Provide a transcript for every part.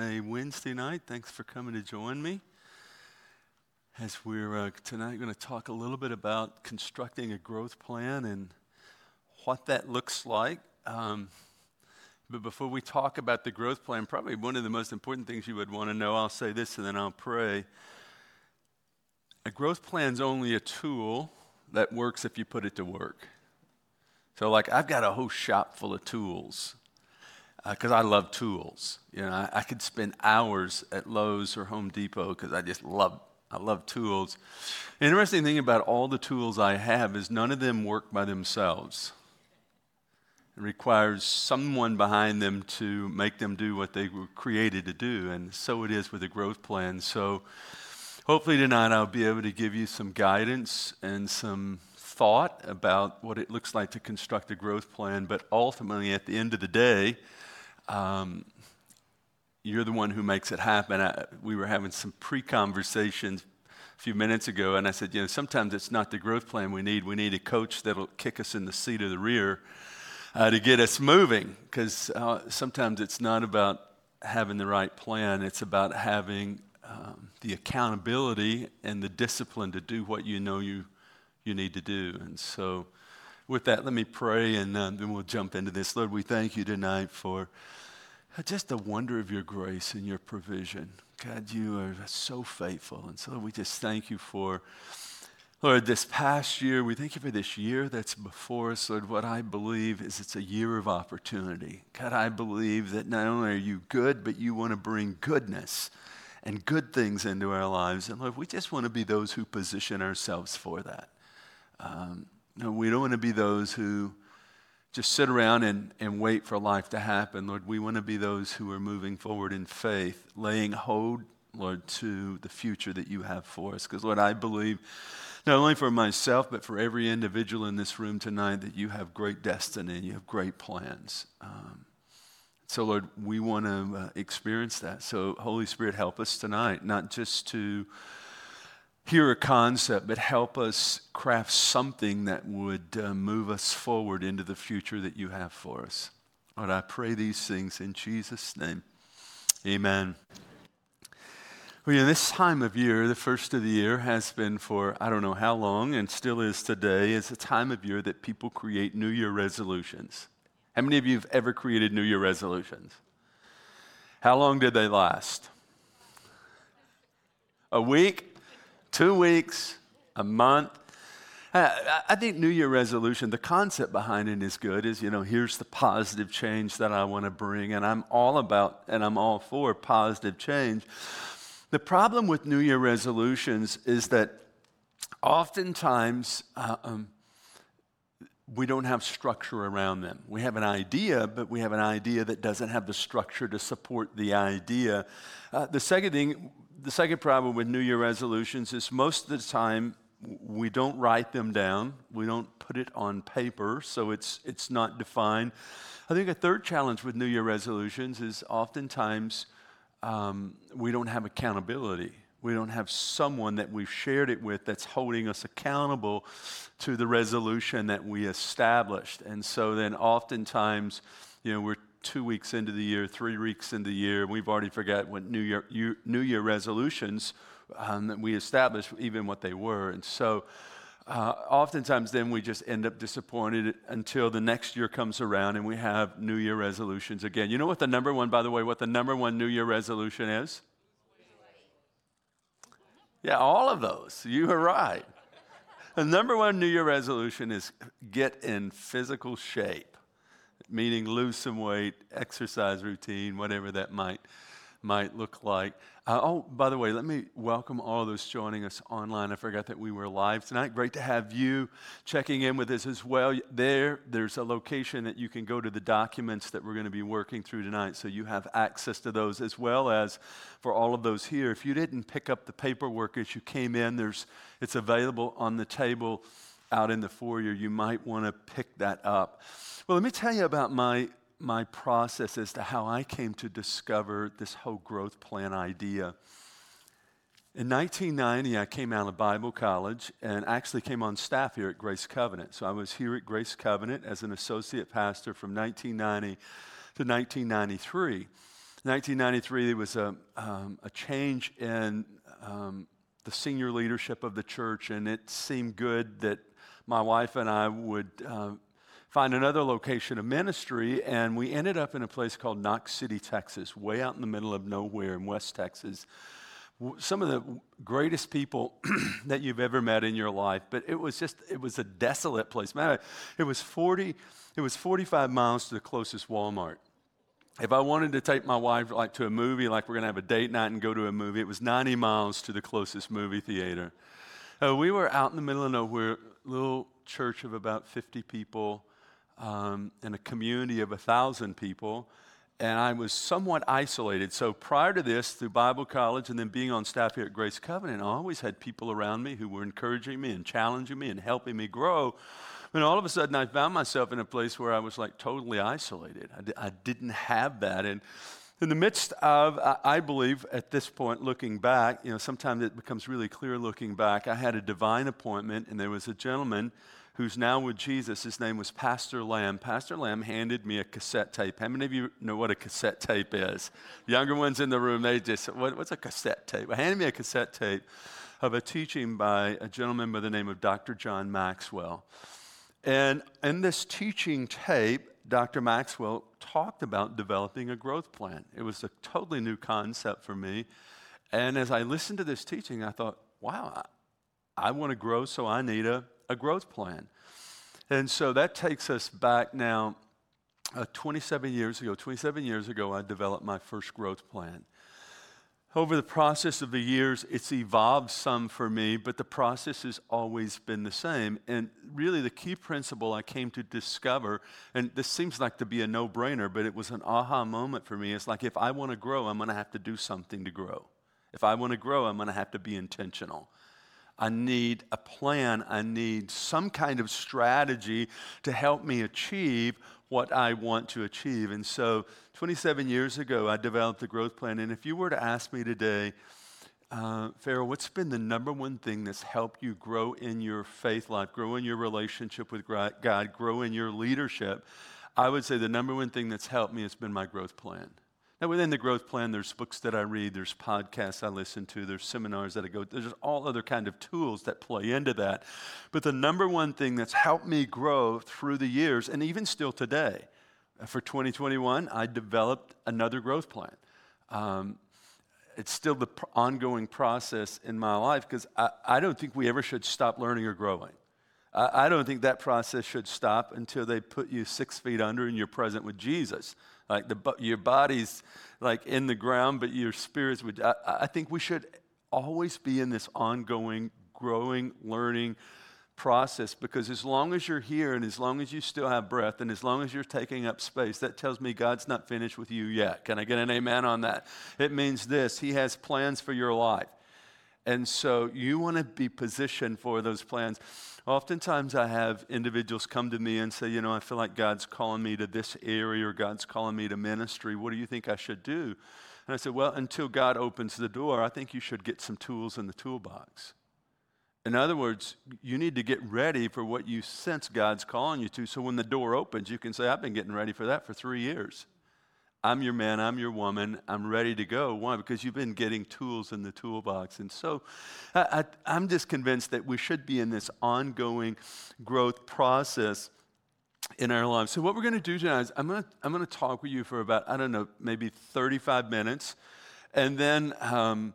a Wednesday night. Thanks for coming to join me. As we're uh, tonight going to talk a little bit about constructing a growth plan and what that looks like. Um, but before we talk about the growth plan, probably one of the most important things you would want to know, I'll say this and then I'll pray. A growth plan is only a tool that works if you put it to work. So, like, I've got a whole shop full of tools because uh, I love tools. You know, I, I, could spend hours at Lowe's or Home Depot because I just love I love tools. The interesting thing about all the tools I have is none of them work by themselves. It requires someone behind them to make them do what they were created to do, and so it is with a growth plan. So, hopefully tonight I'll be able to give you some guidance and some thought about what it looks like to construct a growth plan. But ultimately, at the end of the day, um, you're the one who makes it happen. I, we were having some pre conversations a few minutes ago, and I said, you know, sometimes it's not the growth plan we need. We need a coach that'll kick us in the seat of the rear uh, to get us moving, because uh, sometimes it's not about having the right plan, it's about having um, the accountability and the discipline to do what you know you, you need to do. And so, with that, let me pray and uh, then we'll jump into this. Lord, we thank you tonight for just the wonder of your grace and your provision. God, you are so faithful. And so we just thank you for, Lord, this past year. We thank you for this year that's before us. Lord, what I believe is it's a year of opportunity. God, I believe that not only are you good, but you want to bring goodness and good things into our lives. And Lord, we just want to be those who position ourselves for that. Um, we don't want to be those who just sit around and, and wait for life to happen. Lord, we want to be those who are moving forward in faith, laying hold, Lord, to the future that you have for us. Because, Lord, I believe not only for myself, but for every individual in this room tonight that you have great destiny and you have great plans. Um, so, Lord, we want to uh, experience that. So, Holy Spirit, help us tonight, not just to hear a concept, but help us craft something that would uh, move us forward into the future that you have for us. Lord, I pray these things in Jesus' name. Amen. Well, know, this time of year, the first of the year, has been for I don't know how long and still is today, is a time of year that people create New Year resolutions. How many of you have ever created New Year resolutions? How long did they last? A week? Two weeks, a month. I think New Year resolution, the concept behind it is good, is, you know, here's the positive change that I want to bring. And I'm all about, and I'm all for positive change. The problem with New Year resolutions is that oftentimes uh, um, we don't have structure around them. We have an idea, but we have an idea that doesn't have the structure to support the idea. Uh, the second thing, the second problem with New Year resolutions is most of the time we don't write them down, we don't put it on paper, so it's, it's not defined. I think a third challenge with New Year resolutions is oftentimes um, we don't have accountability. We don't have someone that we've shared it with that's holding us accountable to the resolution that we established. And so then oftentimes, you know, we're two weeks into the year, three weeks into the year, we've already forgot what New Year, New Year resolutions um, we established, even what they were. And so, uh, oftentimes, then we just end up disappointed until the next year comes around and we have New Year resolutions again. You know what the number one, by the way, what the number one New Year resolution is? Yeah, all of those. You are right. The number one New Year resolution is get in physical shape meaning lose some weight, exercise routine, whatever that might, might look like. Uh, oh, by the way, let me welcome all those joining us online. I forgot that we were live tonight. Great to have you checking in with us as well. There, there's a location that you can go to the documents that we're going to be working through tonight, so you have access to those as well as for all of those here. If you didn't pick up the paperwork as you came in, there's it's available on the table out in the foyer. You might want to pick that up. Well, let me tell you about my, my process as to how I came to discover this whole growth plan idea. In 1990, I came out of Bible college and actually came on staff here at Grace Covenant. So I was here at Grace Covenant as an associate pastor from 1990 to 1993. 1993, there was a, um, a change in um, the senior leadership of the church, and it seemed good that my wife and I would uh, find another location of ministry, and we ended up in a place called Knox City, Texas, way out in the middle of nowhere in West Texas. Some of the greatest people that you've ever met in your life, but it was just, it was a desolate place. Man, it was 40, it was 45 miles to the closest Walmart if I wanted to take my wife like to a movie, like we're going to have a date night and go to a movie, it was 90 miles to the closest movie theater. Uh, we were out in the middle of nowhere, little church of about 50 people um, a community of 1,000 people, and I was somewhat isolated. So prior to this, through Bible college and then being on staff here at Grace Covenant, I always had people around me who were encouraging me and challenging me and helping me grow. And all of a sudden, I found myself in a place where I was like totally isolated. I d- I didn't have that. And in the midst of, I believe at this point, looking back, you know, sometimes it becomes really clear looking back. I had a divine appointment, and there was a gentleman who's now with Jesus. His name was Pastor Lamb. Pastor Lamb handed me a cassette tape. How many of you know what a cassette tape is? Younger ones in the room, they just, what, what's a cassette tape? Handed me a cassette tape of a teaching by a gentleman by the name of Dr. John Maxwell. And in this teaching tape, Dr. Maxwell talked about developing a growth plan. It was a totally new concept for me. And as I listened to this teaching, I thought, wow, I, I want to grow, so I need a, a growth plan. And so that takes us back now uh, 27 years ago. 27 years ago, I developed my first growth plan. Over the process of the years, it's evolved some for me, but the process has always been the same. And really, the key principle I came to discover, and this seems like to be a no brainer, but it was an aha moment for me. It's like if I want to grow, I'm going to have to do something to grow. If I want to grow, I'm going to have to be intentional. I need a plan. I need some kind of strategy to help me achieve what I want to achieve. And so 27 years ago, I developed the growth plan. And if you were to ask me today, uh, Pharaoh, what's been the number one thing that's helped you grow in your faith life, grow in your relationship with God, grow in your leadership? I would say the number one thing that's helped me has been my growth plan. Now, within the growth plan, there's books that I read, there's podcasts I listen to, there's seminars that I go, there's all other kind of tools that play into that. But the number one thing that's helped me grow through the years, and even still today, uh, for 2021, I developed another growth plan. Um, it's still the pr- ongoing process in my life because I, I, don't think we ever should stop learning or growing. I, I don't think that process should stop until they put you six feet under and you're present with Jesus. Like the, your body's like in the ground, but your spirit's would. I, I think we should always be in this ongoing, growing, learning process because as long as you're here and as long as you still have breath and as long as you're taking up space, that tells me God's not finished with you yet. Can I get an amen on that? It means this He has plans for your life. And so you want to be positioned for those plans. Oftentimes, I have individuals come to me and say, You know, I feel like God's calling me to this area or God's calling me to ministry. What do you think I should do? And I said, Well, until God opens the door, I think you should get some tools in the toolbox. In other words, you need to get ready for what you sense God's calling you to. So when the door opens, you can say, I've been getting ready for that for three years. I'm your man, I'm your woman, I'm ready to go. Why? Because you've been getting tools in the toolbox. And so I, am just convinced that we should be in this ongoing growth process in our lives. So, what we're going to do tonight is I'm going to, I'm going to talk with you for about, I don't know, maybe 35 minutes. And then um,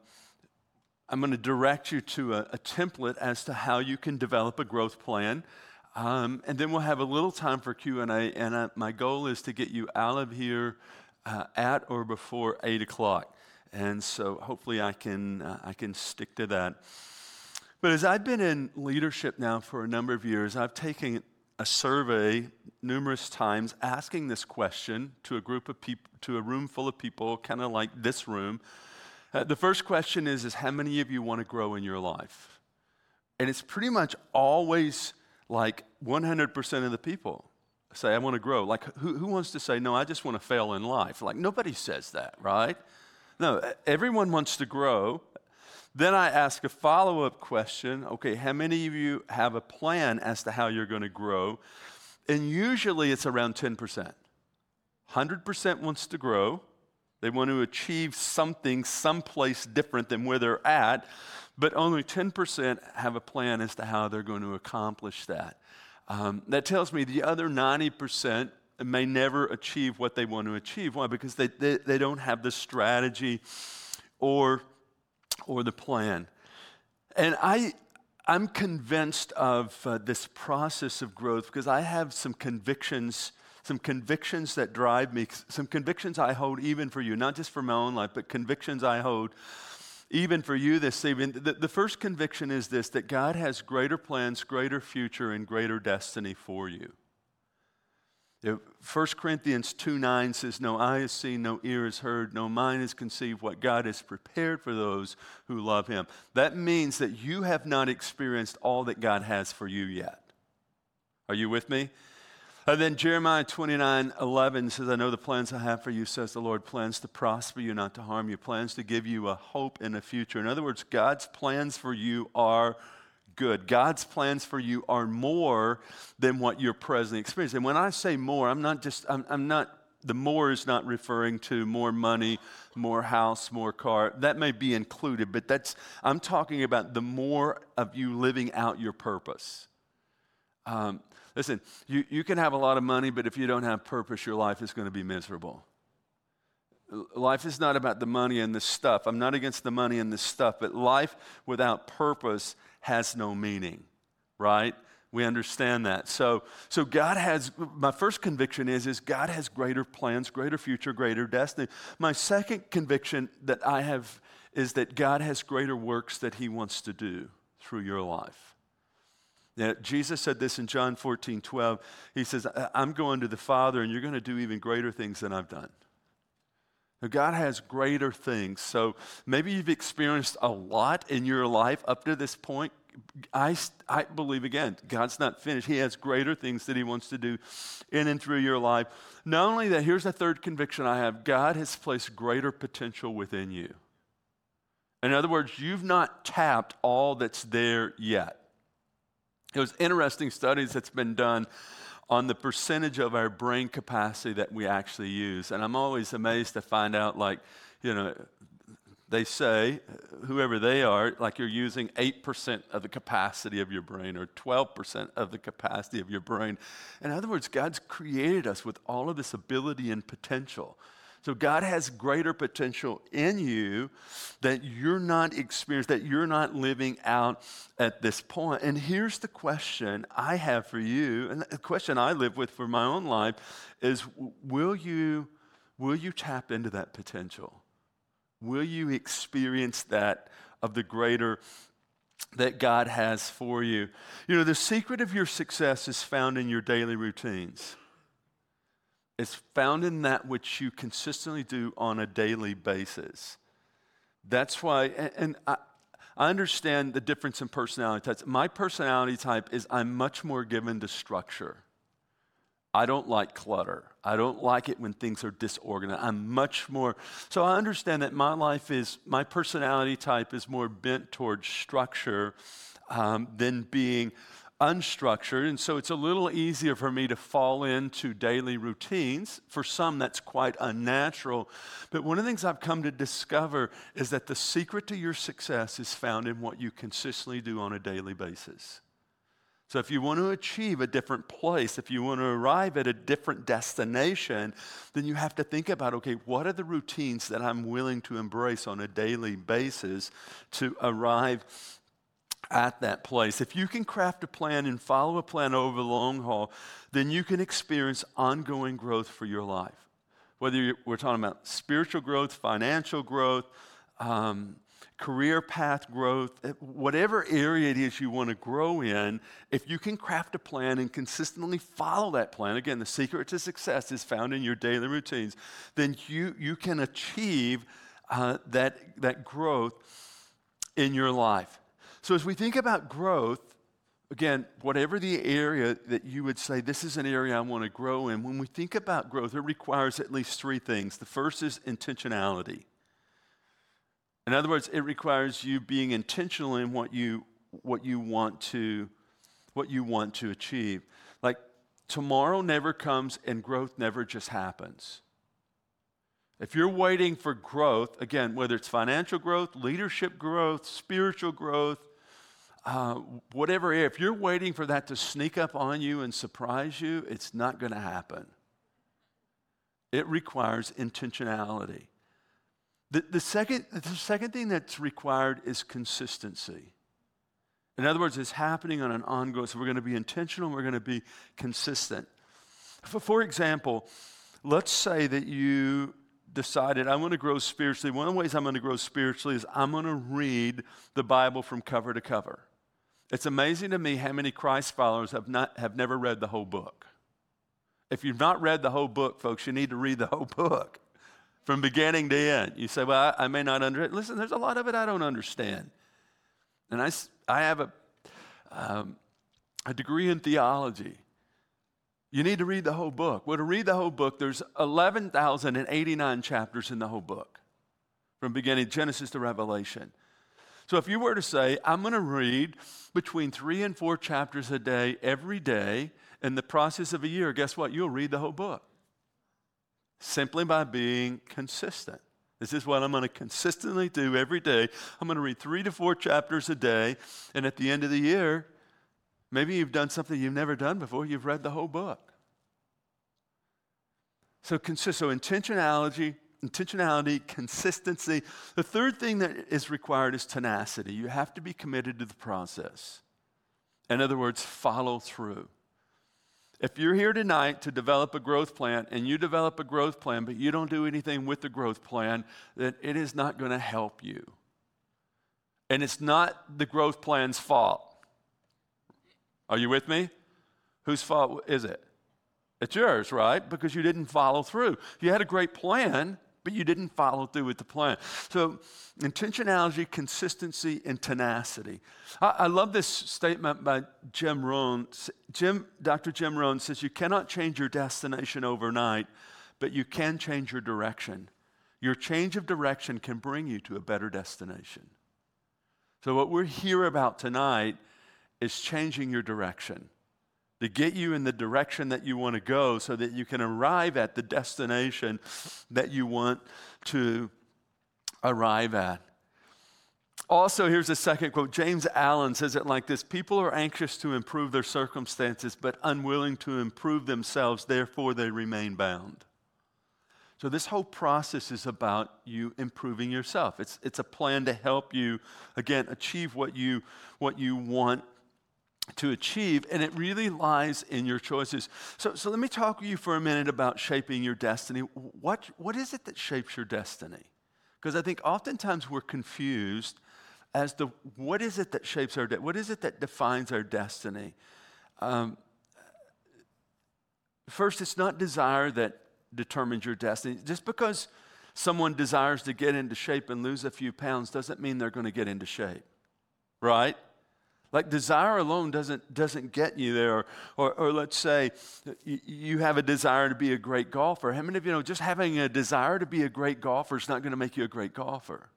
I'm going to direct you to a, a, template as to how you can develop a growth plan. Um, and then we'll have a little time for Q&A. And I, my goal is to get you out of here uh, at or before 8 o'clock. And so hopefully I can, uh, I can stick to that. But as I've been in leadership now for a number of years, I've taken a survey numerous times asking this question to a group of people, to a room full of people, kind of like this room. Uh, the first question is, is how many of you want to grow in your life? And it's pretty much always like 100% of the people say, I want to grow. Like, who, who wants to say, no, I just want to fail in life? Like, nobody says that, right? No, everyone wants to grow. Then I ask a follow up question okay, how many of you have a plan as to how you're going to grow? And usually it's around 10%. 100% wants to grow, They want to achieve something someplace different than where they're at, but only 10% have a plan as to how they're going to accomplish that. Um, that tells me the other 90% may never achieve what they want to achieve. Why? Because they, they, they don't have the strategy or, or the plan. And I, I'm convinced of uh, this process of growth because I have some convictions, some convictions that drive me, some convictions I hold even for you, not just for my own life, but convictions I hold even for you this evening. The, the first conviction is this that God has greater plans, greater future, and greater destiny for you. 1 Corinthians 2 9 says, No eye has seen, no ear has heard, no mind has conceived what God has prepared for those who love Him. That means that you have not experienced all that God has for you yet. Are you with me? And then Jeremiah 29 11 says, I know the plans I have for you, says the Lord, plans to prosper you, not to harm you, plans to give you a hope in a future. In other words, God's plans for you are good. God's plans for you are more than what you're presently experiencing. And when I say more, I'm not just, I'm, I'm not the more is not referring to more money, more house, more car. That may be included, but that's, I'm talking about the more of you living out your purpose. Um, listen, you, you can have a lot of money, but if you don't have purpose, your life is going to be miserable. Life is not about the money and the stuff. I'm not against the money and the stuff, but life without purpose has no meaning, right? We understand that. So, so God has, my first conviction is, is God has greater plans, greater future, greater destiny. My second conviction that I have is that God has greater works that he wants to do through your life. Now, Jesus said this in John 14, 12. He says, I'm going to the Father, and you're going to do even greater things than I've done. Now, God has greater things. So maybe you've experienced a lot in your life up to this point. I, I believe, again, God's not finished. He has greater things that He wants to do in and through your life. Not only that, here's the third conviction I have God has placed greater potential within you. In other words, you've not tapped all that's there yet. Was interesting studies that's been done on the percentage of our brain capacity that we actually use. And I'm always amazed to find out, like, you know, they say, whoever they are, like you're using 8% of the capacity of your brain or 12% of the capacity of your brain. In other words, God's created us with all of this ability and potential. So God has greater potential in you that you're not experiencing, that you're not living out at this point. And here's the question I have for you, and the question I live with for my own life is will you, will you tap into that potential? Will you experience that of the greater that God has for you? You know, the secret of your success is found in your daily routines. It's found in that which you consistently do on a daily basis. That's why, and, and I, I understand the difference in personality types. My personality type is I'm much more given to structure. I don't like clutter. I don't like it when things are disorganized. I'm much more, so I understand that my life is, my personality type is more bent towards structure um, than being unstructured, and so it's a little easier for me to fall into daily routines. For some, that's quite unnatural. But one of the things I've come to discover is that the secret to your success is found in what you consistently do on a daily basis. So, if you want to achieve a different place, if you want to arrive at a different destination, then you have to think about okay, what are the routines that I'm willing to embrace on a daily basis to arrive at that place. If you can craft a plan and follow a plan over the long haul, then you can experience ongoing growth for your life. Whether we're talking about spiritual growth, financial growth, um, career path growth, eh, whatever area it is you want to grow in, if you can craft a plan and consistently follow that plan, again, the secret to success is found in your daily routines, then you, you can achieve uh, that, that growth in your life. So, as we think about growth, again, whatever the area that you would say, this is an area I want to grow in, when we think about growth, it requires at least three things. The first is intentionality. In other words, it requires you being intentional in what you, what you, want, to, what you want to achieve. Like, tomorrow never comes and growth never just happens. If you're waiting for growth, again, whether it's financial growth, leadership growth, spiritual growth, uh, whatever, if you're waiting for that to sneak up on you and surprise you, it's not going to happen. It requires intentionality. The, the, second, the second thing that's required is consistency. In other words, it's happening on an ongoing, so we're going to be intentional we're going to be consistent. For, for example, let's say that you decided I'm going to grow spiritually. One of the ways I'm going to grow spiritually is I'm going to read the Bible from cover to cover. It's amazing to me how many Christ followers have, not, have never read the whole book. If you've not read the whole book, folks, you need to read the whole book from beginning to end. You say, Well, I, I may not understand. Listen, there's a lot of it I don't understand. And I, I have a, um, a degree in theology. You need to read the whole book. Well, to read the whole book, there's 11,089 chapters in the whole book, from beginning Genesis to Revelation. So if you were to say, I'm going to read between three and four chapters a day every day in the process of a year, guess what? You'll read the whole book simply by being consistent. This is what I'm going to consistently do every day. I'm going to read three to four chapters a day, and at the end of the year, maybe you've done something you've never done before. You've read the whole book. So, consist, so intentionality, intentionality, consistency. The third thing that is required is tenacity. You have to be committed to the process. In other words, follow through. If you're here tonight to develop a growth plan and you develop a growth plan, but you don't do anything with the growth plan, then it is not going to help you. And it's not the growth plan's fault. Are you with me? Whose fault is it? It's yours, right? Because you didn't follow through. You had a great plan, but you didn't follow through with the plan. So, intentionality, consistency, and tenacity. I, I love this statement by Jim Rohn. Jim, Dr. Jim Rohn says, You cannot change your destination overnight, but you can change your direction. Your change of direction can bring you to a better destination. So, what we're here about tonight is changing your direction to get you in the direction that you want to go so that you can arrive at the destination that you want to arrive at. Also, here's a second quote. James Allen says it like this People are anxious to improve their circumstances, but unwilling to improve themselves, therefore, they remain bound. So, this whole process is about you improving yourself. It's, it's a plan to help you, again, achieve what you, what you want to achieve, and it really lies in your choices. So, so let me talk with you for a minute about shaping your destiny. What, what is it that shapes your destiny? Because I think oftentimes we're confused as to what is it that shapes our, what is it that defines our destiny? Um, first, it's not desire that determines your destiny. Just because someone desires to get into shape and lose a few pounds doesn't mean they're going to get into shape, right? Like desire alone doesn't, doesn't get you there. Or, or, let's say you have a desire to be a great golfer. How many of you know just having a desire to be a great golfer is not going to make you a great golfer?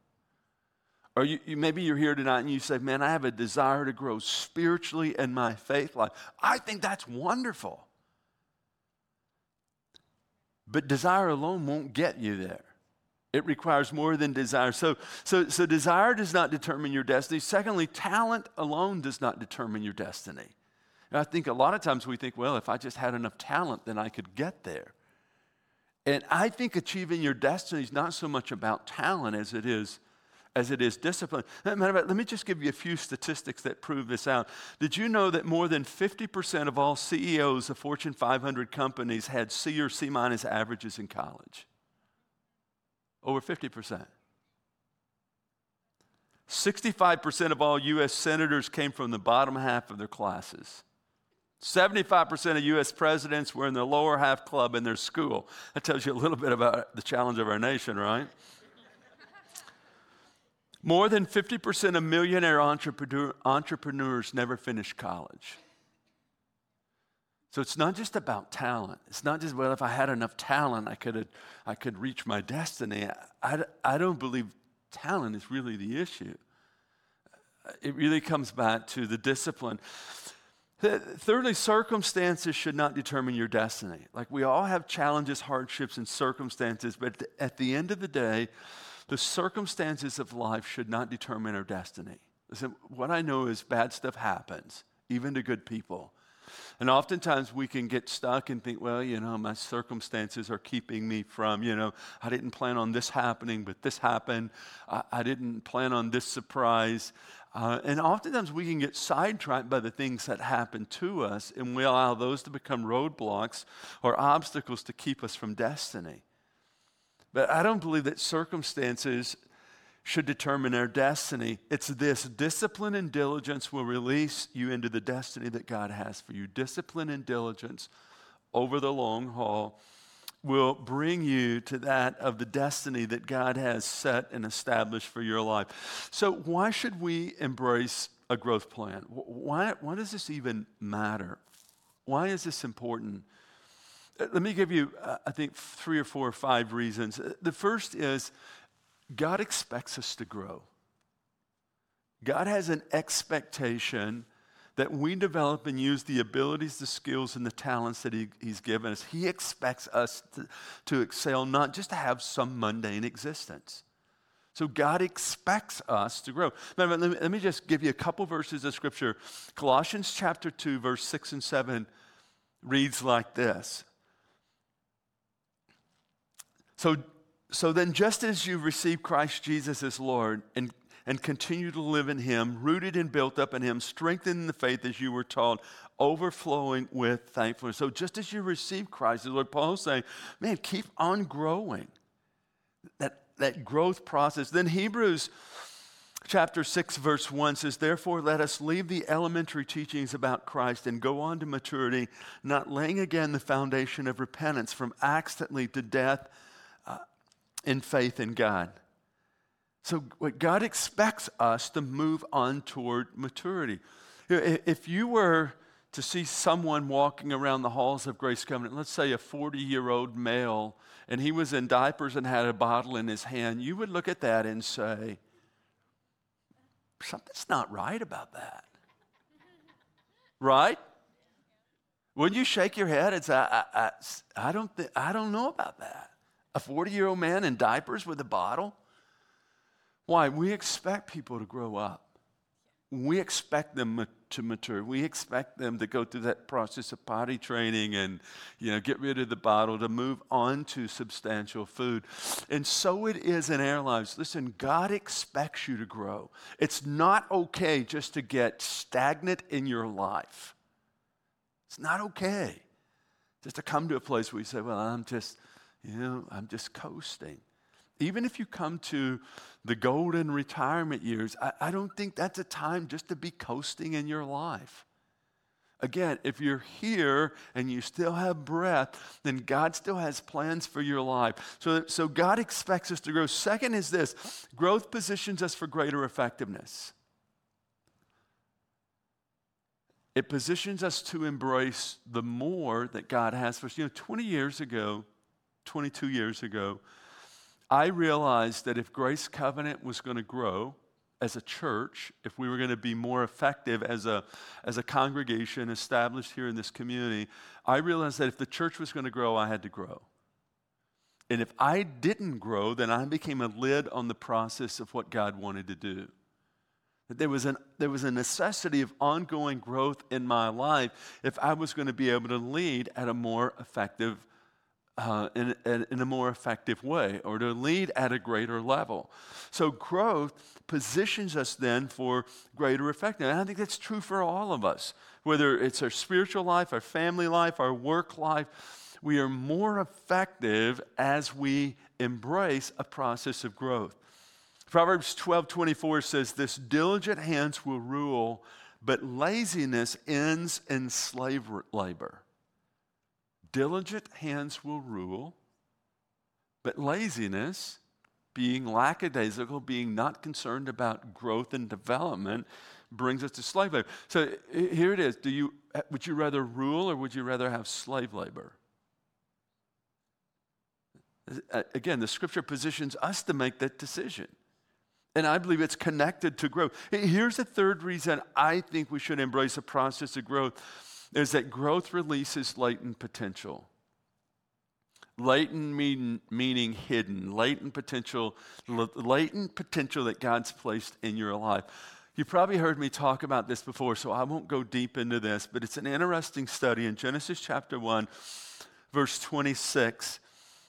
Or you, you, maybe you're here tonight and you say, Man, I have a desire to grow spiritually in my faith life. I think that's wonderful. But desire alone won't get you there. It requires more than desire. So, so, so desire does not determine your destiny. Secondly, talent alone does not determine your destiny. And I think a lot of times we think, well, if I just had enough talent, then I could get there. And I think achieving your destiny is not so much about talent as it is as it is discipline. Matter of fact, let me just give you a few statistics that prove this out. Did you know that more than 50% of all CEOs of Fortune 500 companies had C or C minus averages in college? Over 50%. 65% of all U.S. senators came from the bottom half of their classes. 75% of U.S. presidents were in the lower half club in their school. That tells you a little bit about the challenge of our nation, right? More than 50% of millionaire entrepreneur, entrepreneurs never finish college. So it's not just about talent. It's not just, well, if I had enough talent, I could, I could reach my destiny. I, I don't believe talent is really the issue. It really comes back to the discipline. Thirdly, circumstances should not determine your destiny. Like we all have challenges, hardships, and circumstances, but at the end of the day, the circumstances of life should not determine our destiny. Listen, what I know is bad stuff happens, even to good people. And oftentimes we can get stuck and think, well, you know, my circumstances are keeping me from, you know, I didn't plan on this happening, but this happened. I, I didn't plan on this surprise. Uh, and oftentimes we can get sidetracked by the things that happen to us, and we allow those to become roadblocks or obstacles to keep us from destiny. But I don't believe that circumstances should determine our destiny. It's this discipline and diligence will release you into the destiny that God has for you. Discipline and diligence over the long haul will bring you to that of the destiny that God has set and established for your life. So, why should we embrace a growth plan? Why, why does this even matter? Why is this important? Uh, let me give you, uh, I think, three or four or five reasons. Uh, the first is God expects us to grow. God has an expectation that we develop and use the abilities, the skills, and the talents that he, He's given us. He expects us to, to excel, not just to have some mundane existence. So God expects us to grow. Now, let, me, let me just give you a couple verses of scripture. Colossians chapter 2, verse 6 and 7 reads like this. So, so then, just as you receive Christ Jesus as Lord and and continue to live in Him, rooted and built up in Him, strengthened in the faith as you were taught, overflowing with thankfulness. So just as you receive Christ, the Lord Paul is saying, man, keep on growing. That, that growth process. Then Hebrews chapter 6, verse 1 says, Therefore, let us leave the elementary teachings about Christ and go on to maturity, not laying again the foundation of repentance from acts that lead to death in faith in God. So, what God expects us to move on toward maturity. If you were to see someone walking around the halls of Grace Covenant, let's say a 40 year old male, and he was in diapers and had a bottle in his hand, you would look at that and say, Something's not right about that. Right? Wouldn't you shake your head and say, I, I, I, don't, th- I don't know about that? A 40 year old man in diapers with a bottle? Why? We expect people to grow up. We expect them to mature. We expect them to go through that process of potty training and, you know, get rid of the bottle to move on to substantial food. And so it is in our lives. Listen, God expects you to grow. It's not okay just to get stagnant in your life. It's not okay just to come to a place where you say, well, I'm just, you know, I'm just coasting. Even if you come to the golden retirement years, I, I don't think that's a time just to be coasting in your life. Again, if you're here and you still have breath, then God still has plans for your life. So, so God expects us to grow. Second is this growth positions us for greater effectiveness. It positions us to embrace the more that God has for us. You know, 20 years ago, 22 years ago, I realized that if Grace Covenant was going to grow as a church, if we were going to be more effective as a, as a congregation established here in this community, I realized that if the church was going to grow, I had to grow. And if I didn't grow, then I became a lid on the process of what God wanted to do. That there was, an, there was a necessity of ongoing growth in my life if I was going to be able to lead at a more effective uh, in, in, a more effective way or to lead at a greater level. So, growth positions us then for greater effectiveness. And I think that's true for all of us, whether it's our spiritual life, our family life, our work life. We are more effective as we embrace a process of growth. Proverbs 12 24 says, This diligent hands will rule, but laziness ends in slave labor. Diligent hands will rule, but laziness, being lackadaisical, being not concerned about growth and development, brings us to slave labor. So here it is. Do you, would you rather rule or would you rather have slave labor? Again, the scripture positions us to make that decision. And I believe it's connected to growth. Here's the third reason I think we should embrace the process of growth is that growth releases latent potential. Latent mean, meaning hidden, latent potential, latent potential that God's placed in your life. You probably heard me talk about this before, so I won't go deep into this, but it's an interesting study in Genesis chapter 1, verse 26.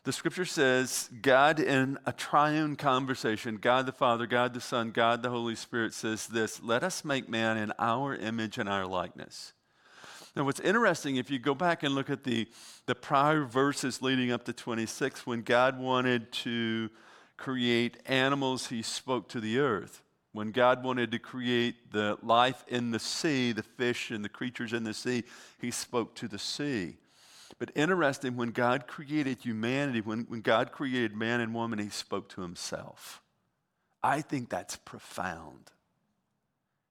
The scripture says, God in a triune conversation, God the Father, God the Son, God the Holy Spirit says this let us make man in our image and our likeness. Now, what's interesting, if you go back and look at the, the prior verses leading up to 26, when God wanted to create animals, he spoke to the earth. When God wanted to create the life in the sea, the fish and the creatures in the sea, he spoke to the sea. But interesting, when God created humanity, when, when God created man and woman, he spoke to himself. I think that's profound.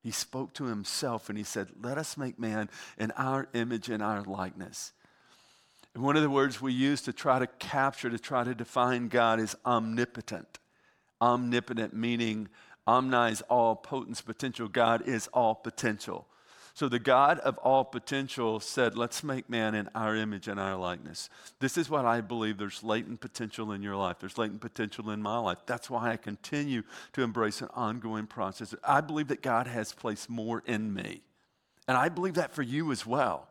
He spoke to himself and he said, Let us make man in our image and our likeness. And one of the words we use to try to capture, to try to define God is omnipotent. Omnipotent meaning Omni is all potence, potential. God is all potential. So the God of all potential said, Let's make man in our image and our likeness. This is what I believe there's latent potential in your life. There's latent potential in my life. That's why I continue to embrace an ongoing process. I believe that God has placed more in me. And I believe that for you as well.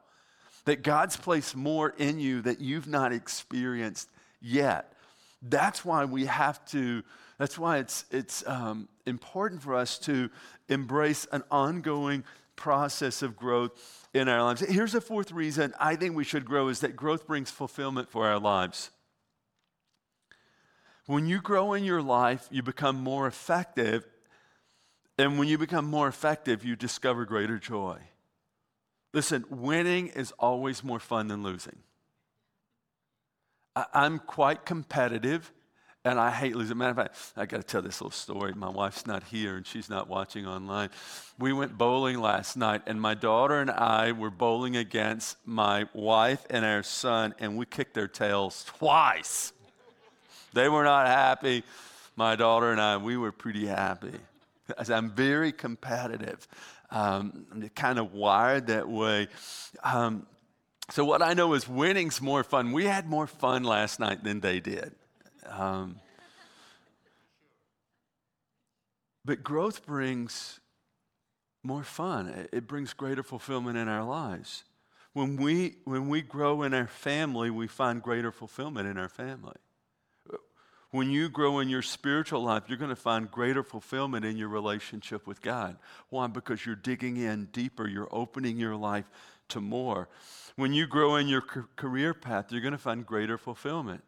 That God's placed more in you that you've not experienced yet. That's why we have to that's why it's, it's um, important for us to embrace an ongoing process of growth in our lives. Here's a fourth reason I think we should grow is that growth brings fulfillment for our lives. When you grow in your life, you become more effective. And when you become more effective, you discover greater joy. Listen, winning is always more fun than losing. I'm quite competitive. And I hate losing. Matter of fact, I got to tell this little story. My wife's not here and she's not watching online. We went bowling last night, and my daughter and I were bowling against my wife and our son, and we kicked their tails twice. They were not happy. My daughter and I, we were pretty happy. I'm very competitive. Um, I'm kind of wired that way. Um, so, what I know is winning's more fun. We had more fun last night than they did. Um, but growth brings more fun. It brings greater fulfillment in our lives. When we, when we grow in our family, we find greater fulfillment in our family. When you grow in your spiritual life, you're going to find greater fulfillment in your relationship with God. Why? Because you're digging in deeper, you're opening your life to more. When you grow in your career path, you're going to find greater fulfillment.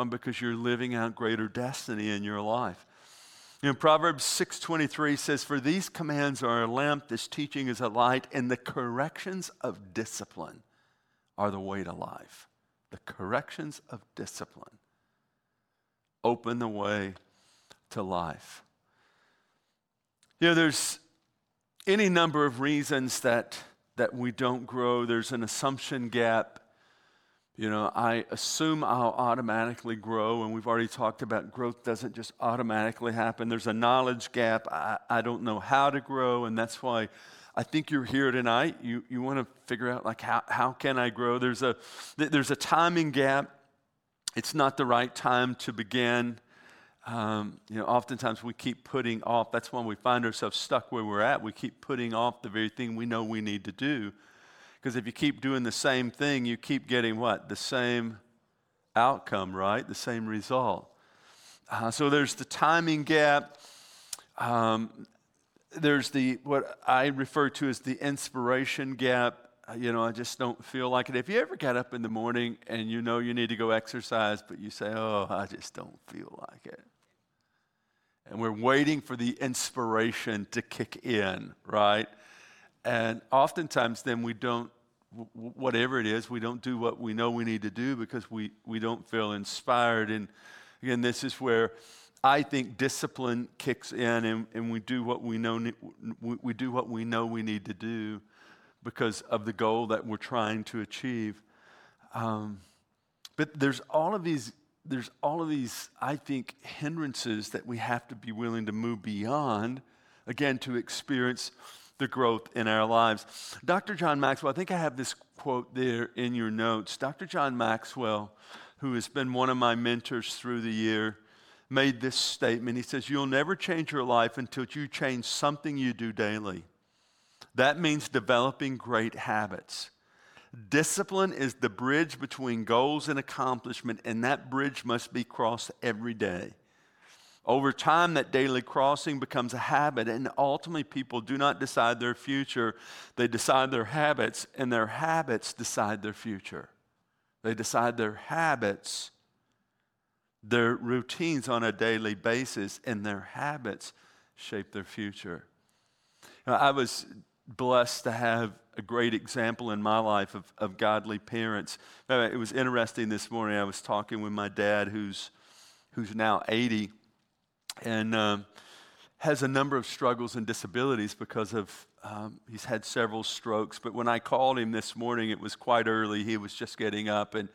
One, because you're living out greater destiny in your life. You know, Proverbs 6.23 says, For these commands are a lamp, this teaching is a light, and the corrections of discipline are the way to life. The corrections of discipline open the way to life. You know, there's any number of reasons that, that we don't grow. There's an assumption gap you know, I assume I'll automatically grow, and we've already talked about growth doesn't just automatically happen. There's a knowledge gap. I, I don't know how to grow, and that's why I think you're here tonight. You, you want to figure out, like, how, how can I grow? There's a, there's a timing gap. It's not the right time to begin. Um, you know, oftentimes we keep putting off. That's when we find ourselves stuck where we're at. We keep putting off the very thing we know we need to do. Because if you keep doing the same thing, you keep getting what? The same outcome, right? The same result. Uh, so there's the timing gap. Um, there's the what I refer to as the inspiration gap. Uh, you know, I just don't feel like it. If you ever get up in the morning and you know you need to go exercise, but you say, "Oh, I just don't feel like it," and we're waiting for the inspiration to kick in, right? And oftentimes, then we don't, whatever it is, we don't do what we know we need to do because we, we don't feel inspired. And again, this is where I think discipline kicks in and, and we, do what we, know, we do what we know we need to do because of the goal that we're trying to achieve. Um, but there's all of these, there's all of these, I think, hindrances that we have to be willing to move beyond, again, to experience the growth in our lives. Dr. John Maxwell, I think I have this quote there in your notes. Dr. John Maxwell, who has been one of my mentors through the year, made this statement. He says, You'll never change your life until you change something you do daily. That means developing great habits. Discipline is the bridge between goals and accomplishment, and that bridge must be crossed every day. Over time, that daily crossing becomes a habit, and ultimately, people do not decide their future. They decide their habits, and their habits decide their future. They decide their habits, their routines on a daily basis, and their habits shape their future. I was blessed to have a great example in my life of, of godly parents. It was interesting this morning. I was talking with my dad, who's, who's now 80 and um, has a number of struggles and disabilities because of um, he's had several strokes. But when I called him this morning, it was quite early. He was just getting up and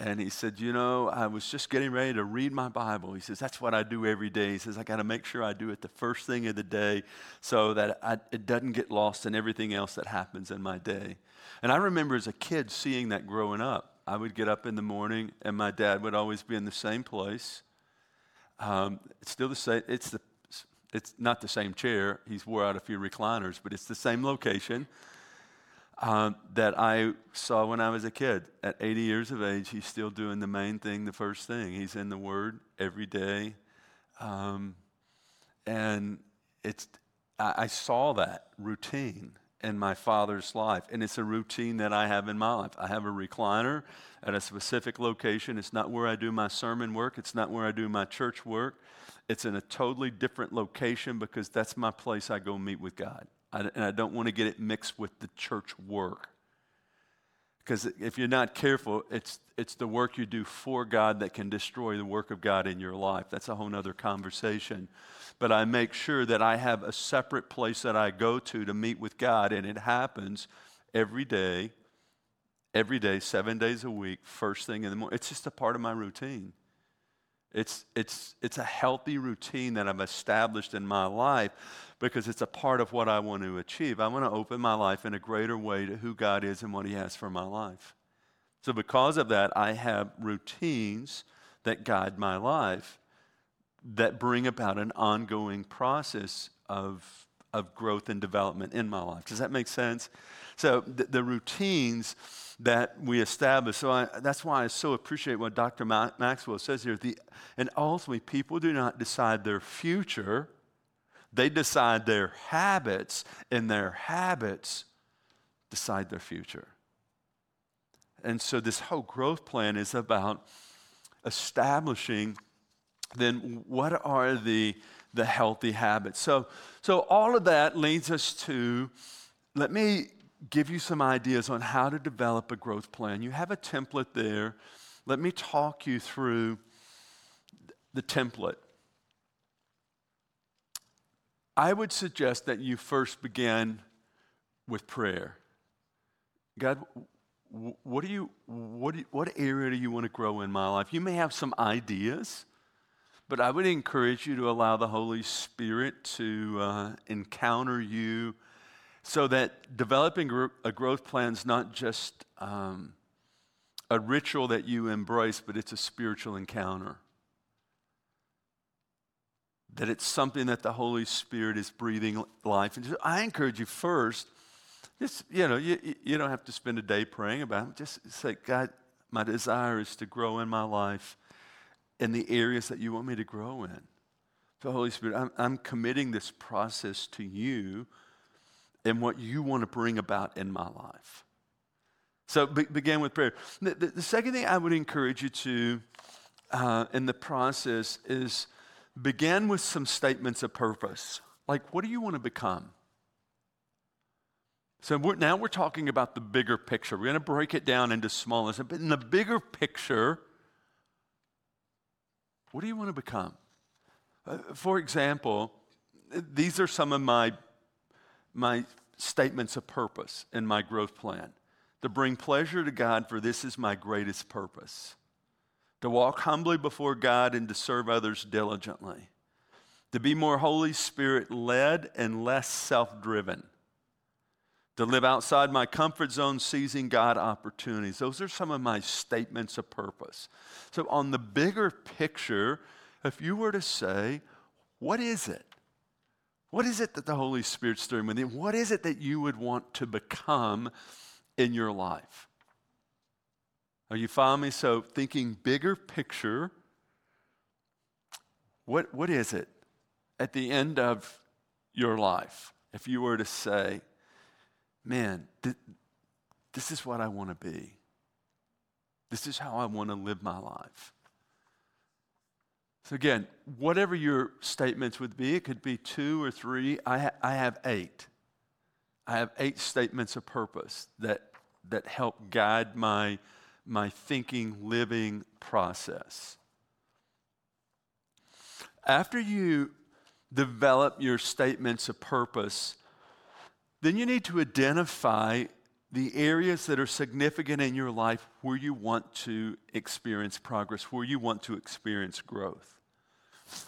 and he said, You know, I was just getting ready to read my Bible. He says, That's what I do every day. He says, I got to make sure I do it the first thing of the day so that I, it doesn't get lost in everything else that happens in my day. And I remember as a kid seeing that growing up. I would get up in the morning, and my dad would always be in the same place. Um, it's still the same. It's the. It's not the same chair. He's wore out a few recliners, but it's the same location um, that I saw when I was a kid. At 80 years of age, he's still doing the main thing, the first thing. He's in the Word every day, um, and it's. I, I saw that routine in my father's life. And it's a routine that I have in my life. I have a recliner at a specific location. It's not where I do my sermon work, it's not where I do my church work. It's in a totally different location because that's my place I go meet with God. I, and I don't want to get it mixed with the church work. Because if you're not careful, it's, it's the work you do for God that can destroy the work of God in your life. That's a whole other conversation. But I make sure that I have a separate place that I go to to meet with God, and it happens every day, every day, seven days a week, first thing in the morning. It's just a part of my routine. It's, it's, it's a healthy routine that I've established in my life because it's a part of what I want to achieve. I want to open my life in a greater way to who God is and what He has for my life. So, because of that, I have routines that guide my life that bring about an ongoing process of, of growth and development in my life. Does that make sense? So, the, the routines that we establish. So I, that's why I so appreciate what Dr. Ma- Maxwell says here. The, and ultimately, people do not decide their future they decide their habits, and their habits decide their future. And so, this whole growth plan is about establishing then what are the, the healthy habits. So, so, all of that leads us to let me give you some ideas on how to develop a growth plan. You have a template there. Let me talk you through the template. I would suggest that you first begin with prayer. God, what do you what do what area do you want to grow in my life? You may have some ideas, but I would encourage you to allow the Holy Spirit to uh, encounter you, so that developing a growth plan is not just um, a ritual that you embrace, but it's a spiritual encounter that it's something that the Holy Spirit is breathing life into. I encourage you first, just, you know, you, you don't have to spend a day praying about it. Just say, God, my desire is to grow in my life in the areas that you want me to grow in. So, Holy Spirit, I'm, I'm committing this process to you and what you want to bring about in my life. So, be, begin with prayer. The, the, the, second thing I would encourage you to uh, in the process is begin with some statements of purpose. Like, what do you want to become? So we're, now we're talking about the bigger picture. We're going to break it down into smaller. But in the bigger picture, what do you want to become? Uh, for example, these are some of my, my statements of purpose and my growth plan. To bring pleasure to God, for this is my greatest purpose. to walk humbly before God and to serve others diligently, to be more Holy Spirit led and less self driven, to live outside my comfort zone, seizing God opportunities. Those are some of my statements of purpose. So, on the bigger picture, if you were to say, what is it? What is it that the Holy Spirit's doing with you? What is it that you would want to become in your life? Are you following me? So, thinking bigger picture, what, what is it at the end of your life? If you were to say, man, th- this is what I want to be, this is how I want to live my life. So, again, whatever your statements would be, it could be two or three. I, ha- I have eight. I have eight statements of purpose that, that help guide my my thinking, living process. After you develop your statements of purpose, then you need to identify the areas that are significant in your life where you want to experience progress, where you want to experience growth.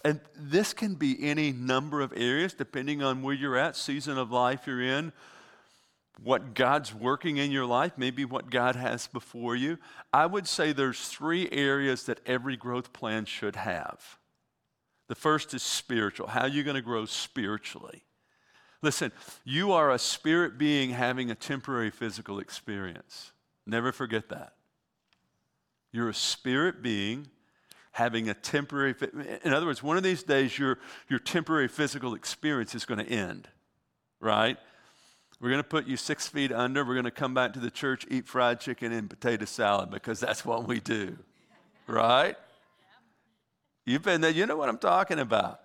And this can be any number of areas depending on where you're at, season of life you're in, what God's working in your life, maybe what God has before you, I would say there's three areas that every growth plan should have. The first is spiritual. How are you going to grow spiritually? Listen, you are a spirit being having a temporary physical experience. Never forget that. You're a spirit being having a temporary, in other words, one of these days your, your temporary physical experience is going to end, right? We're going to put you six feet under. We're going to come back to the church, eat fried chicken and potato salad because that's what we do. Right? You've been there. You know what I'm talking about.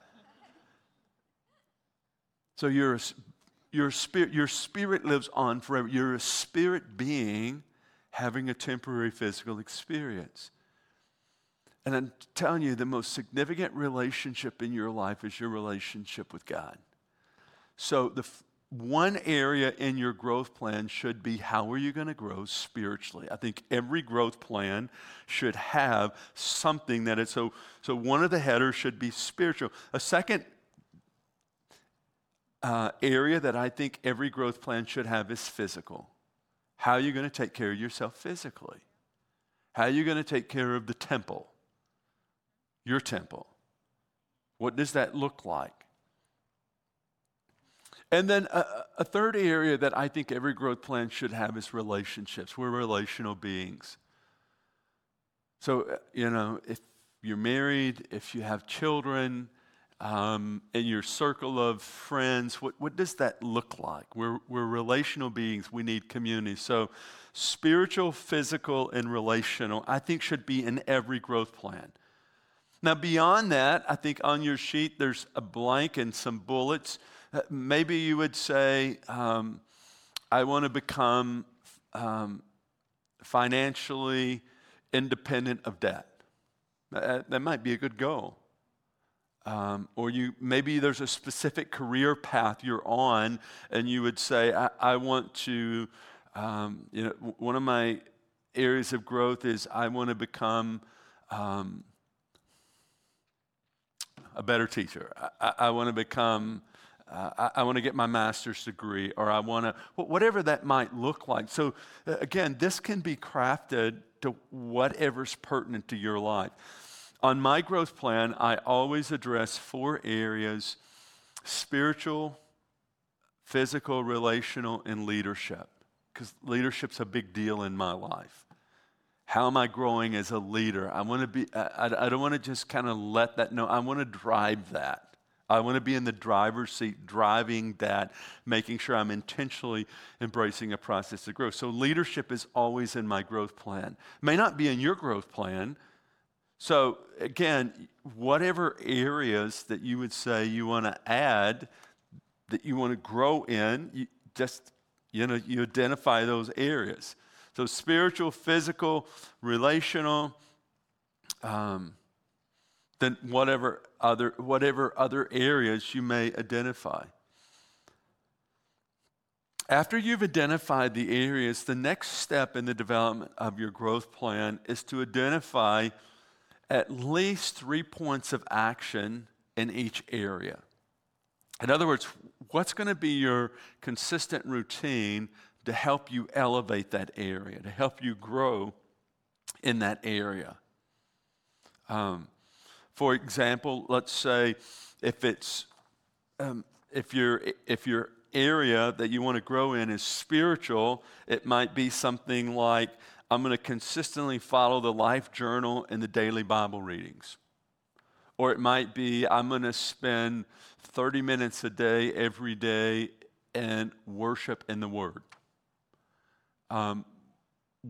So your, your, spirit, your spirit lives on forever. You're a spirit being having a temporary physical experience. And I'm telling you, the most significant relationship in your life is your relationship with God. So the, one area in your growth plan should be how are you going to grow spiritually? I think every growth plan should have something that is so so one of the headers should be spiritual. A second uh, area that I think every growth plan should have is physical. How are you going to take care of yourself physically? How are you going to take care of the temple? Your temple. What does that look like? And then a, a, third area that I think every growth plan should have is relationships. We're relational beings. So, uh, you know, if you're married, if you have children, um, in your circle of friends, what, what does that look like? We're, we're relational beings. We need community. So, spiritual, physical, and relational, I think, should be in every growth plan. Now, beyond that, I think on your sheet there's a blank and some bullets. Uh, maybe you would say, um, I want to become um, financially independent of debt. That, that, might be a good goal. Um, or you maybe there's a specific career path you're on, and you would say, I, I want to, um, you know, one of my areas of growth is I want to become um, a better teacher. I, I want to become uh, I, I want to get my master's degree, or I want to, whatever that might look like. So, uh, again, this can be crafted to whatever's pertinent to your life. On my growth plan, I always address four areas spiritual, physical, relational, and leadership, because leadership's a big deal in my life. How am I growing as a leader? I want to be, I, I don't want to just kind of let that know. I want to drive that. I want to be in the driver's seat, driving that, making sure I'm intentionally embracing a process of growth. So, leadership is always in my growth plan. May not be in your growth plan. So, again, whatever areas that you would say you want to add, that you want to grow in, you just, you know, you identify those areas. So, spiritual, physical, relational, um, then whatever other, whatever other areas you may identify. After you've identified the areas, the next step in the development of your growth plan is to identify at least three points of action in each area. In other words, what's going to be your consistent routine to help you elevate that area, to help you grow in that area? Um, for example, let's say if it's um, if your if your area that you want to grow in is spiritual, it might be something like I'm going to consistently follow the life journal and the daily Bible readings. Or it might be I'm going to spend 30 minutes a day every day and worship in the Word. Um,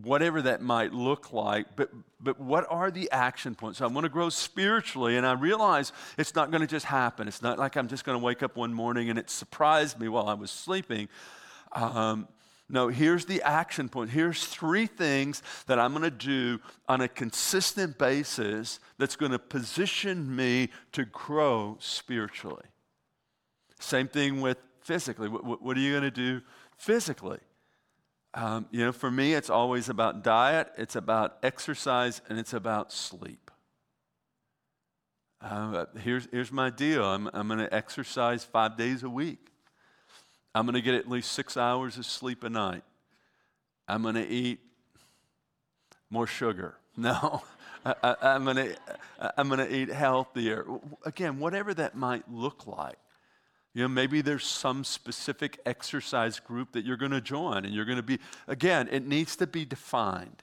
whatever that might look like, but, but what are the action points? So I want to grow spiritually, and I realize it's not going to just happen. It's not like I'm just going to wake up one morning and it surprised me while I was sleeping. Um, no, here's the action point. Here's three things that I'm going to do on a consistent basis that's going to position me to grow spiritually. Same thing with physically. What, what are you going to do physically? Um, you know, for me, it's always about diet, it's about exercise, and it's about sleep. Uh, here's, here's my deal I'm, I'm going to exercise five days a week. I'm going to get at least six hours of sleep a night. I'm going to eat more sugar. No, I, am going to I'm going to eat healthier. Again, whatever that might look like. You know, maybe there's some specific exercise group that you're going to join, and you're going to be, again, it needs to be defined.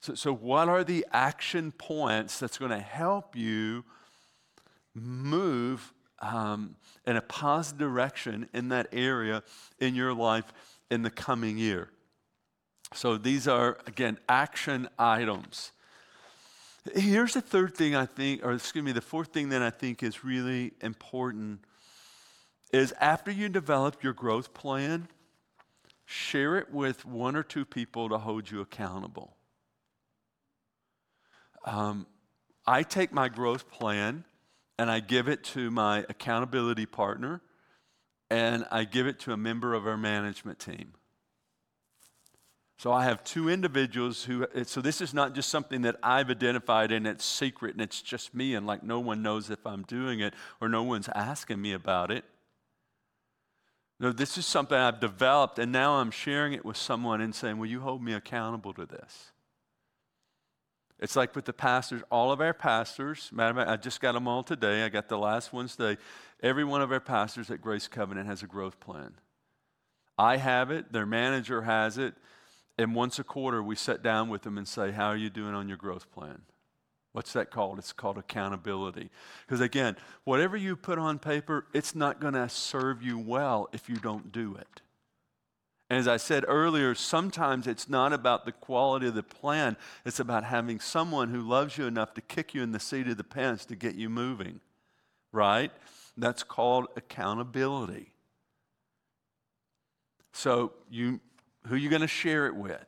So, so what are the action points that's going to help you move um, in a positive direction in that area in your life in the coming year. So these are, again, action items. Here's the third thing I think, or excuse me, the fourth thing that I think is really important is after you develop your growth plan, share it with one or two people to hold you accountable. Um, I take my growth plan and I give it to my accountability partner, and I give it to a member of our management team. So I have two individuals who, so this is not just something that I've identified and it's secret and it's just me and like no one knows if I'm doing it or no one's asking me about it. No, this is something I've developed and now I'm sharing it with someone and saying, Will you hold me accountable to this? It's like with the pastors, all of our pastors, matter of fact, I just got them all today. I got the last today. Every one of our pastors at Grace Covenant has a growth plan. I have it, their manager has it, and once a quarter we sit down with them and say, How are you doing on your growth plan? What's that called? It's called accountability. Because again, whatever you put on paper, it's not going to serve you well if you don't do it. And as I said earlier, sometimes it's not about the quality of the plan, it's about having someone who loves you enough to kick you in the seat of the pants to get you moving, right? That's called accountability. So, you, who are you going to share it with?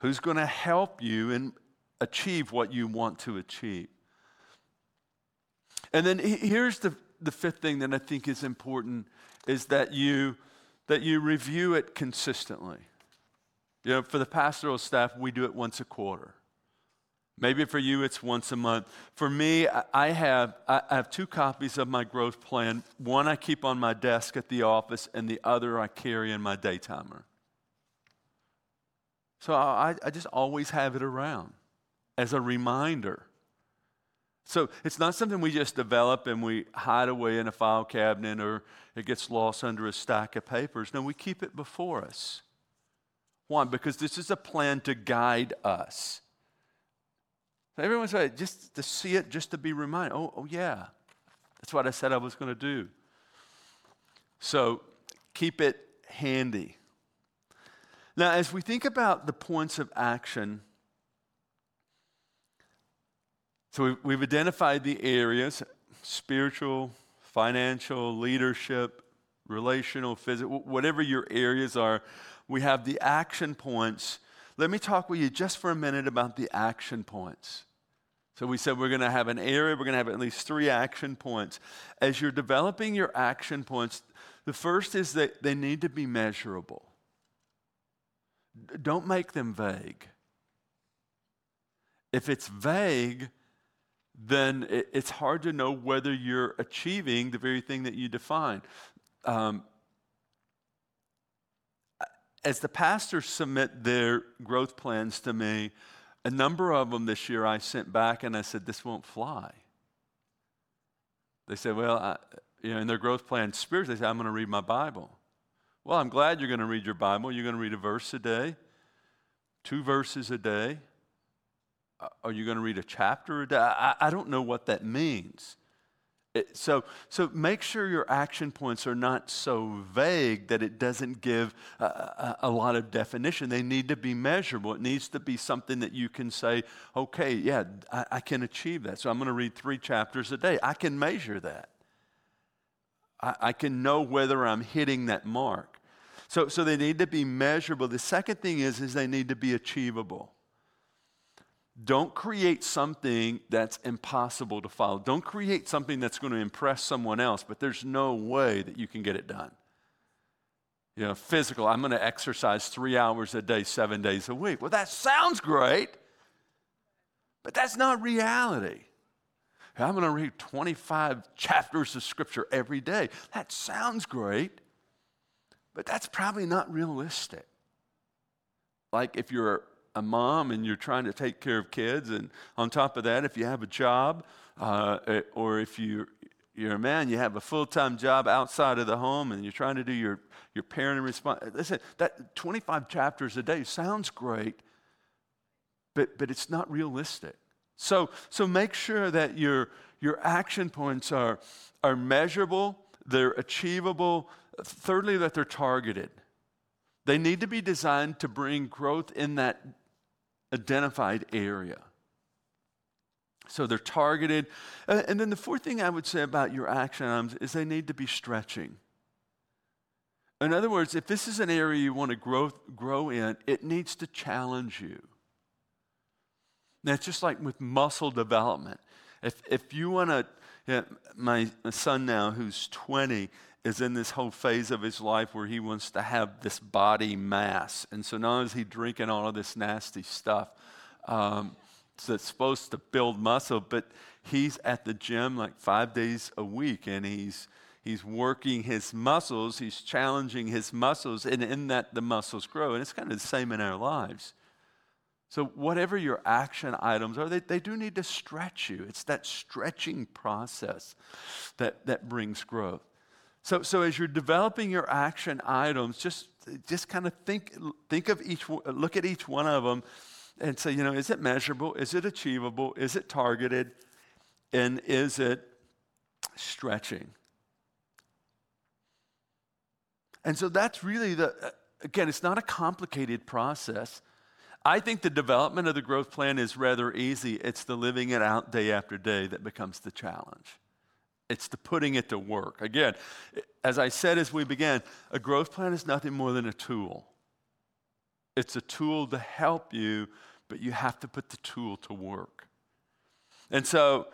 Who's going to help you and achieve what you want to achieve? And then here's the, the fifth thing that I think is important is that you that you review it consistently. You know, for the pastoral staff, we do it once a quarter. Maybe for you, it's once a month. For me, I have, I have two copies of my growth plan. One I keep on my desk at the office, and the other I carry in my daytimer. So I, I just always have it around as a reminder so it's not something we just develop and we hide away in a file cabinet or it gets lost under a stack of papers. No, we keep it before us. Why? Because this is a plan to guide us. Everyone say just to see it, just to be reminded. Oh, oh yeah, that's what I said I was going to do. So keep it handy. Now, as we think about the points of action So we've identified the areas spiritual, financial, leadership, relational, physical, whatever your areas are. We have the action points. Let me talk with you just for a minute about the action points. So we said we're going to have an area, we're going to have at least three action points. As you're developing your action points, the first is that they need to be measurable. Don't make them vague. If it's vague, then it's hard to know whether you're achieving the very thing that you define. Um, as the pastors submit their growth plans to me, a number of them this year I sent back and I said, This won't fly. They said, Well, I, you know, in their growth plan spirit, they said, I'm going to read my Bible. Well, I'm glad you're going to read your Bible. You're going to read a verse a day, two verses a day. Uh, are you going to read a chapter? I, I don't know what that means. It, so, so make sure your action points are not so vague that it doesn't give a, a, a, lot of definition. They need to be measurable. It needs to be something that you can say, okay, yeah, I, I can achieve that. So I'm going to read three chapters a day. I can measure that. I, I can know whether I'm hitting that mark. So, so they need to be measurable. The second thing is, is they need to be achievable. Don't create something that's impossible to follow. Don't create something that's going to impress someone else, but there's no way that you can get it done. You know, physical, I'm going to exercise three hours a day, seven days a week. Well, that sounds great, but that's not reality. I'm going to read 25 chapters of scripture every day. That sounds great, but that's probably not realistic. Like if you're a mom and you're trying to take care of kids, and on top of that, if you have a job, uh, eh, or if you you're a man, you have a full-time job outside of the home, and you're trying to do your your parenting response. Listen, that 25 chapters a day sounds great, but but it's not realistic. So so make sure that your your action points are are measurable, they're achievable. Thirdly, that they're targeted. They need to be designed to bring growth in that identified area. So they're targeted. And then the fourth thing I would say about your action items is they need to be stretching. In other words, if this is an area you want to grow, grow in, it needs to challenge you. Now, it's just like with muscle development. If, if you want to, you know, my son now, who's 20, is in this whole phase of his life where he wants to have this body mass. And so now is he drinking all of this nasty stuff um, that's supposed to build muscle, but he's at the gym like five days a week and he's he's working his muscles, he's challenging his muscles, and in that the muscles grow. And it's kind of the same in our lives. So, whatever your action items are, they, they do need to stretch you. It's that stretching process that, that brings growth. So, so as you're developing your action items, just, just kind of think, think of each, look at each one of them and say, you know, is it measurable? Is it achievable? Is it targeted? And is it stretching? And so that's really the, again, it's not a complicated process. I think the development of the growth plan is rather easy. It's the living it out day after day that becomes the challenge. It's the putting it to work. Again, as I said as we began, a growth plan is nothing more than a tool. It's a tool to help you, but you have to put the tool to work. And so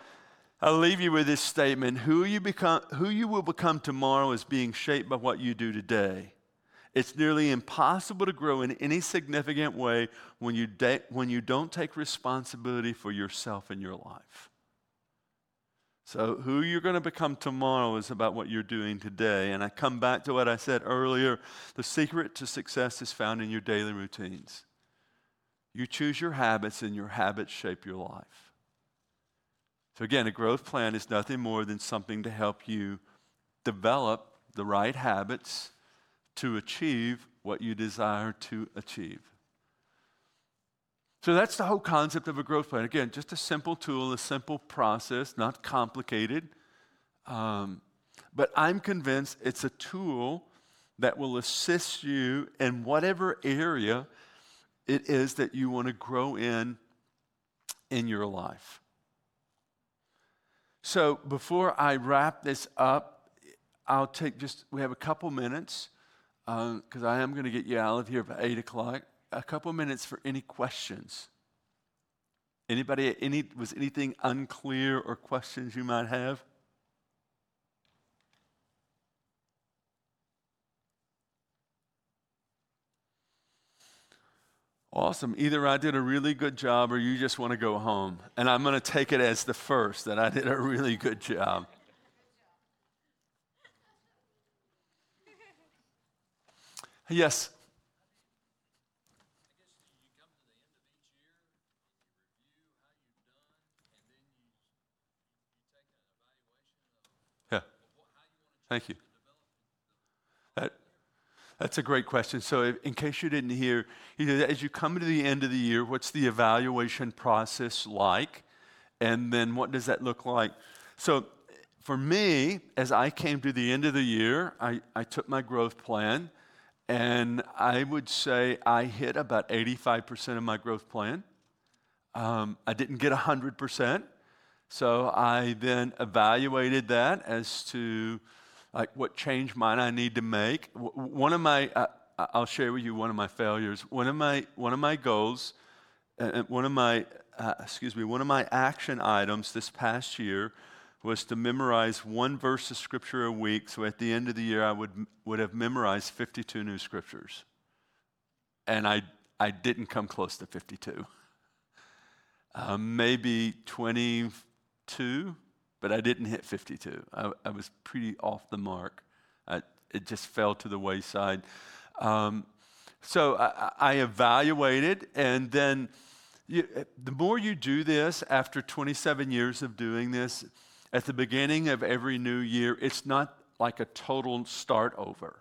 I'll leave you with this statement who you, become, who you will become tomorrow is being shaped by what you do today. It's nearly impossible to grow in any significant way when you, de- when you don't take responsibility for yourself and your life. So, who you're going to become tomorrow is about what you're doing today. And I come back to what I said earlier the secret to success is found in your daily routines. You choose your habits, and your habits shape your life. So, again, a growth plan is nothing more than something to help you develop the right habits to achieve what you desire to achieve. So that's the whole concept of a growth plan. Again, just a simple tool, a simple process, not complicated. Um, but I'm convinced it's a tool that will assist you in whatever area it is that you want to grow in in your life. So before I wrap this up, I'll take just, we have a couple minutes because uh, I am going to get you out of here by 8 o'clock a couple minutes for any questions. Anybody, any, was anything unclear or questions you might have? Awesome. Either I did a really good job or you just want to go home. And I'm going to take it as the first that I did a really good job. Yes. Thank you. That, that's a great question. So, if, in case you didn't hear, as you come to the end of the year, what's the evaluation process like? And then what does that look like? So, for me, as I came to the end of the year, I, I took my growth plan and I would say I hit about 85% of my growth plan. Um, I didn't get 100%. So I then evaluated that as to like what change might I need to make. One of my, uh, I'll share with you one of my failures. One of my, one of my goals, uh, one of my, uh, excuse me, one of my action items this past year was to memorize one verse of scripture a week. So at the end of the year, I would, would have memorized 52 new scriptures. And I, I didn't come close to 52. Uh, maybe 22, but I didn't hit 52. I, I was pretty off the mark. I, it just fell to the wayside. Um, so I, I, evaluated, and then you, the more you do this after 27 years of doing this, at the beginning of every new year, it's not like a total start over.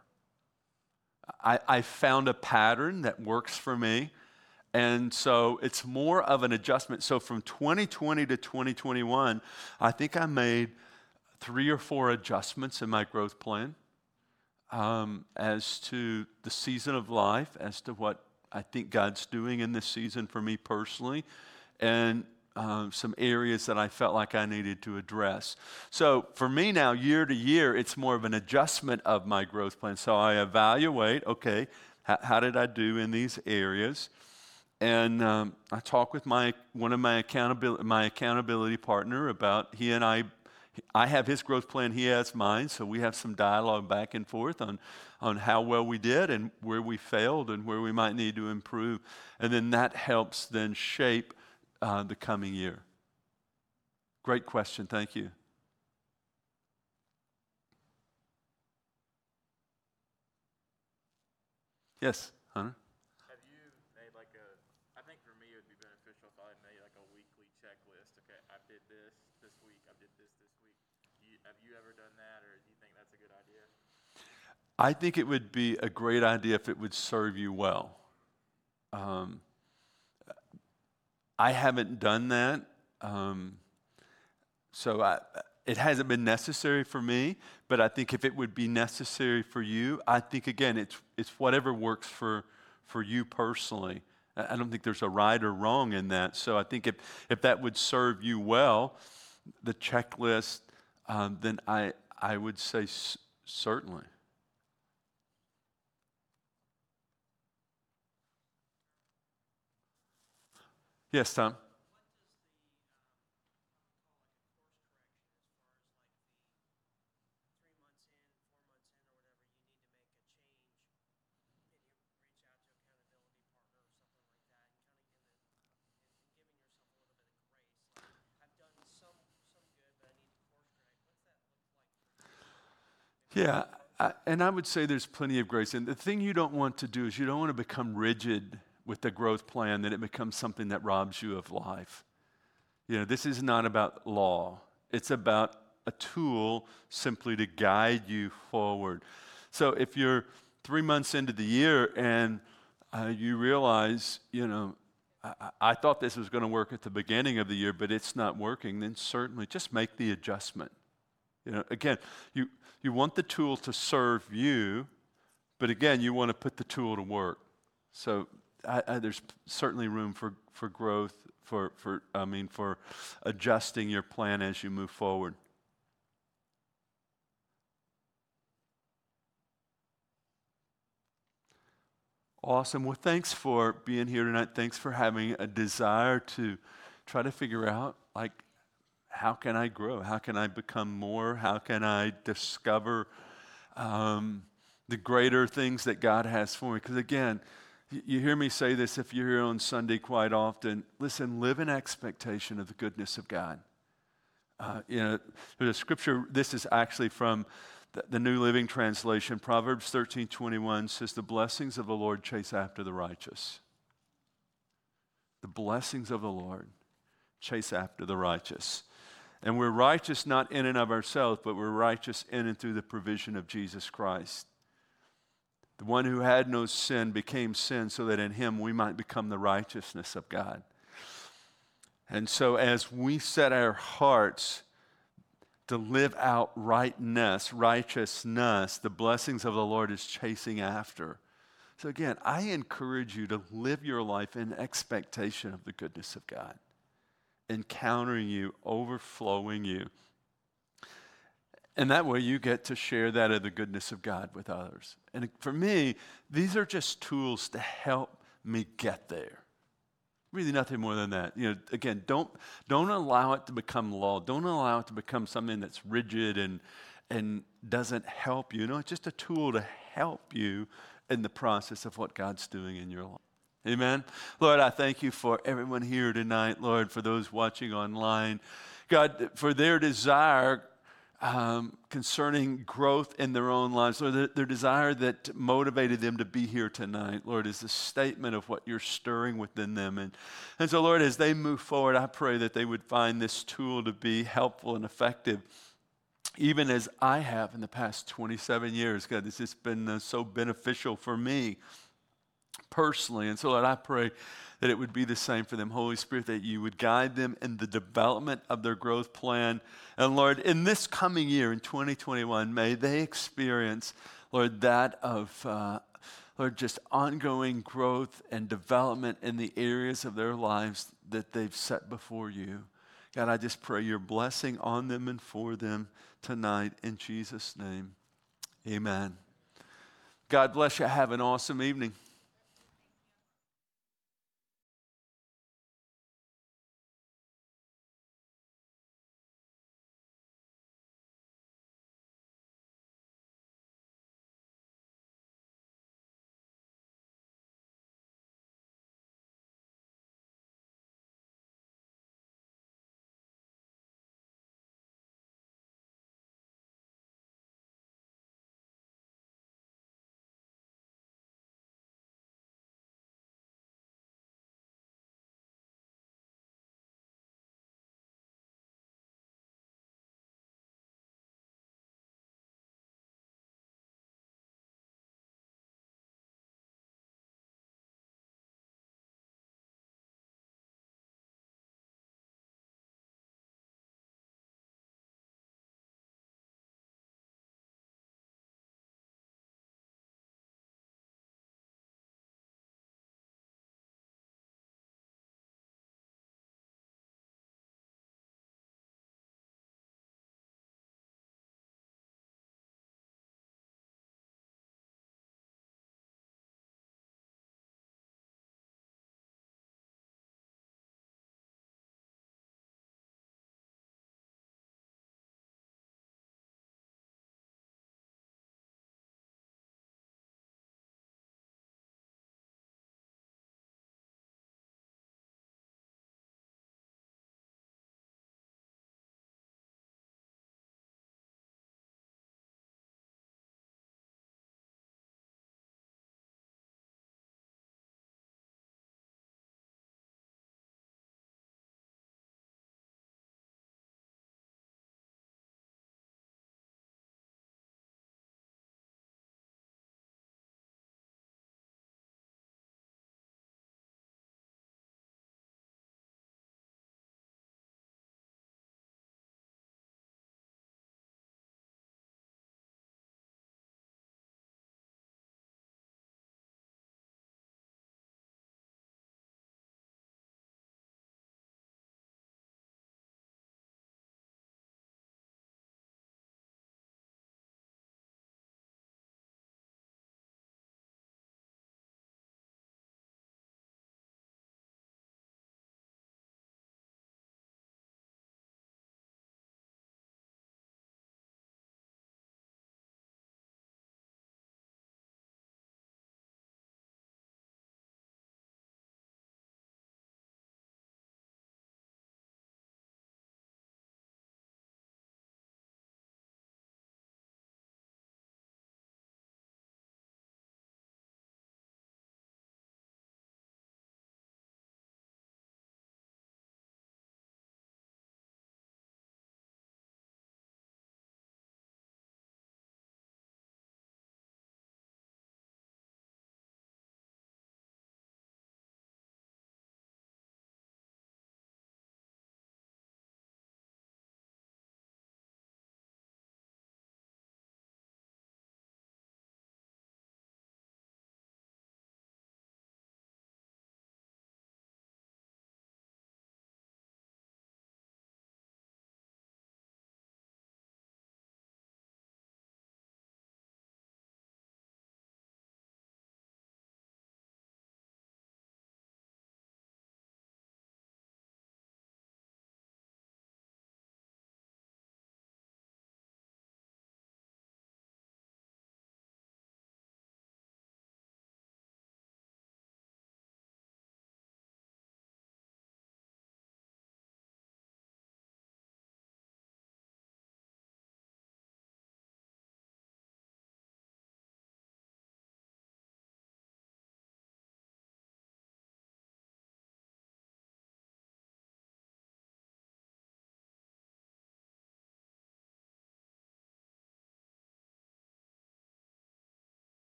I, I found a pattern that works for me. And so it's more of an adjustment. So from 2020 to 2021, I think I made three or four adjustments in my growth plan um, as to the season of life, as to what I think God's doing in this season for me personally. And um, some areas that I felt like I needed to address. So for me now, year to year, it's more of an adjustment of my growth plan. So I evaluate, okay, how, how did I do in these areas? And um, I talk with my one of my accountability my accountability partner about he and I. I have his growth plan, he has mine, so we have some dialogue back and forth on, on how well we did and where we failed and where we might need to improve. And then that helps then shape uh, the coming year? Great question. Thank you. Yes, Hunter? Have you made like a, I think for me it would be beneficial if I made like a weekly checklist. Okay, I did this this week, I did this this week. You, have you ever done that or do you think that's a good idea? I think it would be a great idea if it would serve you well. Um, I haven't done that. Um, so I, it hasn't been necessary for me, but I think if it would be necessary for you, I think again, it's, it's whatever works for, for you personally. I don't think there's a right or wrong in that. So I think if, if that would serve you well, the checklist, um, then I, I would say s- certainly. Yes, Tom. Yeah, I, and I would say there's plenty of grace. And the thing you don't want to do is you don't want to become rigid with the growth plan that it becomes something that robs you of life. You know, this is not about law, it's about a tool simply to guide you forward. So if you're three months into the year and uh, you realize, you know, I, I thought this was going to work at the beginning of the year, but it's not working, then certainly just make the adjustment. You know, again, you, you want the tool to serve you, but again, you want to put the tool to work. So I, I, there's certainly room for, for growth, for, for, I mean, for adjusting your plan as you move forward. Awesome. Well, thanks for being here tonight. Thanks for having a desire to try to figure out, like, how can I grow? How can I become more? How can I discover um, the greater things that God has for me? Because again, You hear me say this if you're here on Sunday quite often. Listen, live in expectation of the goodness of God. Uh, you know, there's a scripture, this is actually from the, the New Living Translation. Proverbs 13 21 says, The blessings of the Lord chase after the righteous. The blessings of the Lord chase after the righteous. And we're righteous not in and of ourselves, but we're righteous in and through the provision of Jesus Christ. The one who had no sin became sin so that in him we might become the righteousness of God. And so, as we set our hearts to live out rightness, righteousness, the blessings of the Lord is chasing after. So, again, I encourage you to live your life in expectation of the goodness of God, encountering you, overflowing you. And that way you get to share that of the goodness of God with others. And for me, these are just tools to help me get there. Really nothing more than that. You know, again, don't, don't allow it to become law. Don't allow it to become something that's rigid and, and doesn't help you. You know, it's just a tool to help you in the process of what God's doing in your life. Amen. Lord, I thank you for everyone here tonight, Lord, for those watching online. God, for their desire um, concerning growth in their own lives. Lord, their, their, desire that motivated them to be here tonight, Lord, is a statement of what you're stirring within them. And, and so, Lord, as they move forward, I pray that they would find this tool to be helpful and effective. Even as I have in the past 27 years, God, this has been uh, so beneficial for me personally. And so, Lord, I pray that it would be the same for them. Holy Spirit, that you would guide them in the development of their growth plan. And Lord, in this coming year, in 2021, may they experience, Lord, that of, uh, Lord, just ongoing growth and development in the areas of their lives that they've set before you. God, I just pray your blessing on them and for them tonight in Jesus' name. Amen. God bless you. Have an awesome evening.